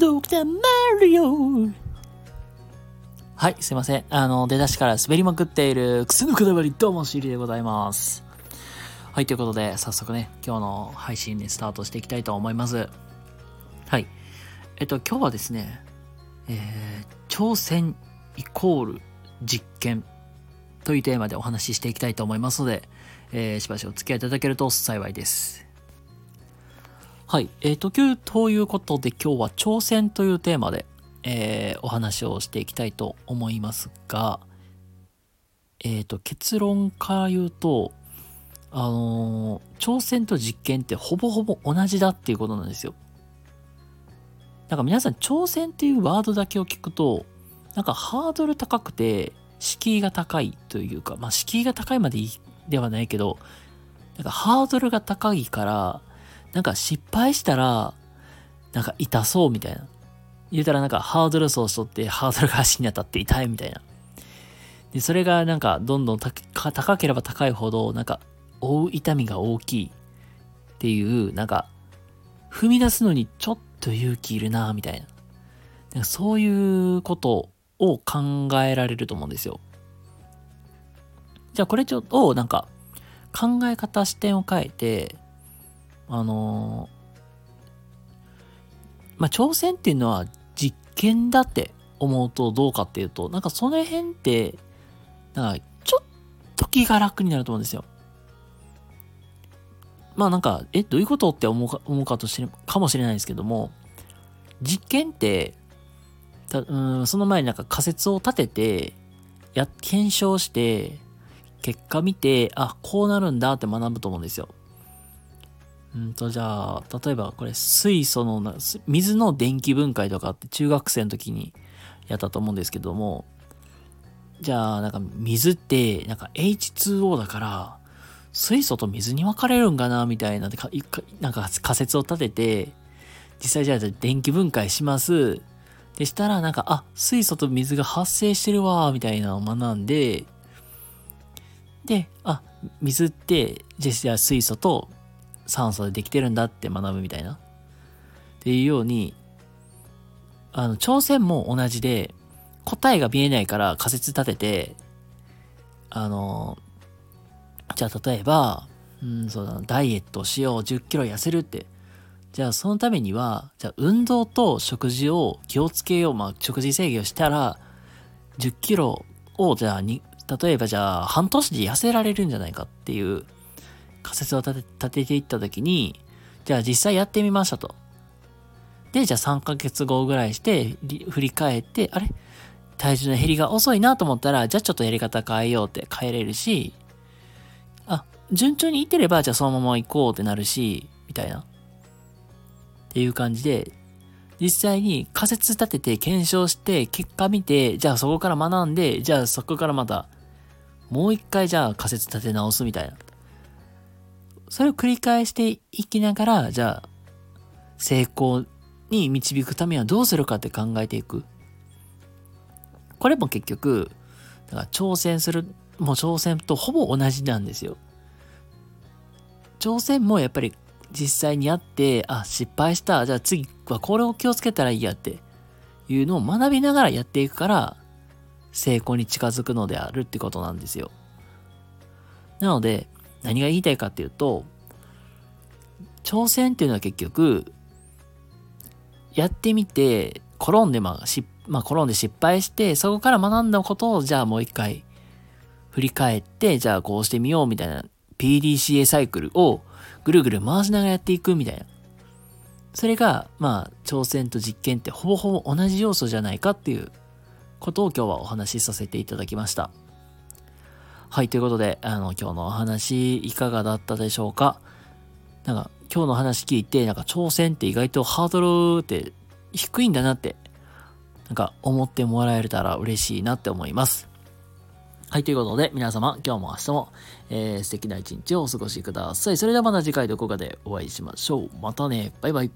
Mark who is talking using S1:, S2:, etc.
S1: ドクターマリオはい、すいません。あの、出だしから滑りまくっているクスのくだわり、どうも、シリでございます。はい、ということで、早速ね、今日の配信にスタートしていきたいと思います。はい。えっと、今日はですね、えー、挑戦イコール実験というテーマでお話ししていきたいと思いますので、えー、しばしお付き合いいただけると幸いです。はい。えっ、ー、と、ということで今日は挑戦というテーマで、えー、お話をしていきたいと思いますが、えっ、ー、と、結論から言うと、あのー、挑戦と実験ってほぼほぼ同じだっていうことなんですよ。なんか皆さん挑戦っていうワードだけを聞くと、なんかハードル高くて、敷居が高いというか、まあ敷居が高いまでではないけど、なんかハードルが高いから、なんか失敗したら、なんか痛そうみたいな。言うたらなんかハードル走しとってハードルが足に当たって痛いみたいな。で、それがなんかどんどん高ければ高いほど、なんか負う痛みが大きいっていう、なんか踏み出すのにちょっと勇気いるなみたいな。なんかそういうことを考えられると思うんですよ。じゃあこれちょっとなんか考え方視点を変えて、あのまあ、挑戦っていうのは実験だって思うとどうかっていうと、なんかその辺って、なんかちょっと気が楽になると思うんですよ。まあなんか、え、どういうことって思うか思うかとしかもしれないですけども、実験って、たうんその前になんか仮説を立てて、や、検証して、結果見て、あ、こうなるんだって学ぶと思うんですよ。うんと、じゃあ、例えばこれ水素の、水の電気分解とかって中学生の時にやったと思うんですけども、じゃあ、なんか水って、なんか H2O だから、水素と水に分かれるんかなみたいな、なんか仮説を立てて、実際じゃあ電気分解します。でしたら、なんか、あ、水素と水が発生してるわ、みたいなのを学んで、で、あ、水って、じゃあ水素と酸素でできてるんだって学ぶみたいな。っていうように、あの、挑戦も同じで、答えが見えないから仮説立てて、あの、じゃあ例えば、うん、そうだダイエットしよう、10キロ痩せるって。じゃあそのためには、じゃあ運動と食事を気をつけよう、まあ食事制御したら、10キロをじゃあに、例えばじゃあ半年で痩せられるんじゃないかっていう仮説を立て立てていった時に、じゃあ実際やってみましたと。で、じゃあ3ヶ月後ぐらいして、振り返って、あれ？体重の減りが遅いなと思ったら、じゃあちょっとやり方変えようって変えれるし、あ、順調にいってれば、じゃあそのまま行こうってなるし、みたいな。っていう感じで、実際に仮説立てて検証して結果見て、じゃあそこから学んで、じゃあそこからまた、もう一回じゃあ仮説立て直すみたいな。それを繰り返していきながら、じゃあ、成功に導くためにはどうするかって考えていく。これも結局、だから挑戦する、もう挑戦とほぼ同じなんですよ。挑戦もやっぱり実際にやって、あ、失敗した。じゃあ次はこれを気をつけたらいいやっていうのを学びながらやっていくから、成功に近づくのであるってことなんですよ。なので、何が言いたいかっていうと、挑戦っていうのは結局、やってみて、転んで、まあ、し、まあ、転んで失敗して、そこから学んだことを、じゃあもう一回、振り返って、じゃあこうしてみようみたいな、PDCA サイクルをぐるぐる回しながらやっていくみたいな。それが、まあ、挑戦と実験ってほぼほぼ同じ要素じゃないかっていうことを今日はお話しさせていただきました。はい、ということで、あの、今日のお話、いかがだったでしょうか？なんか、今日の話聞いて、なんか挑戦って意外とハードルって低いんだなって、なんか思ってもらえたら嬉しいなって思います。はい、ということで、皆様、今日も明日も、えー、素敵な一日をお過ごしください。それではまた次回どこかでお会いしましょう。またね。バイバイ。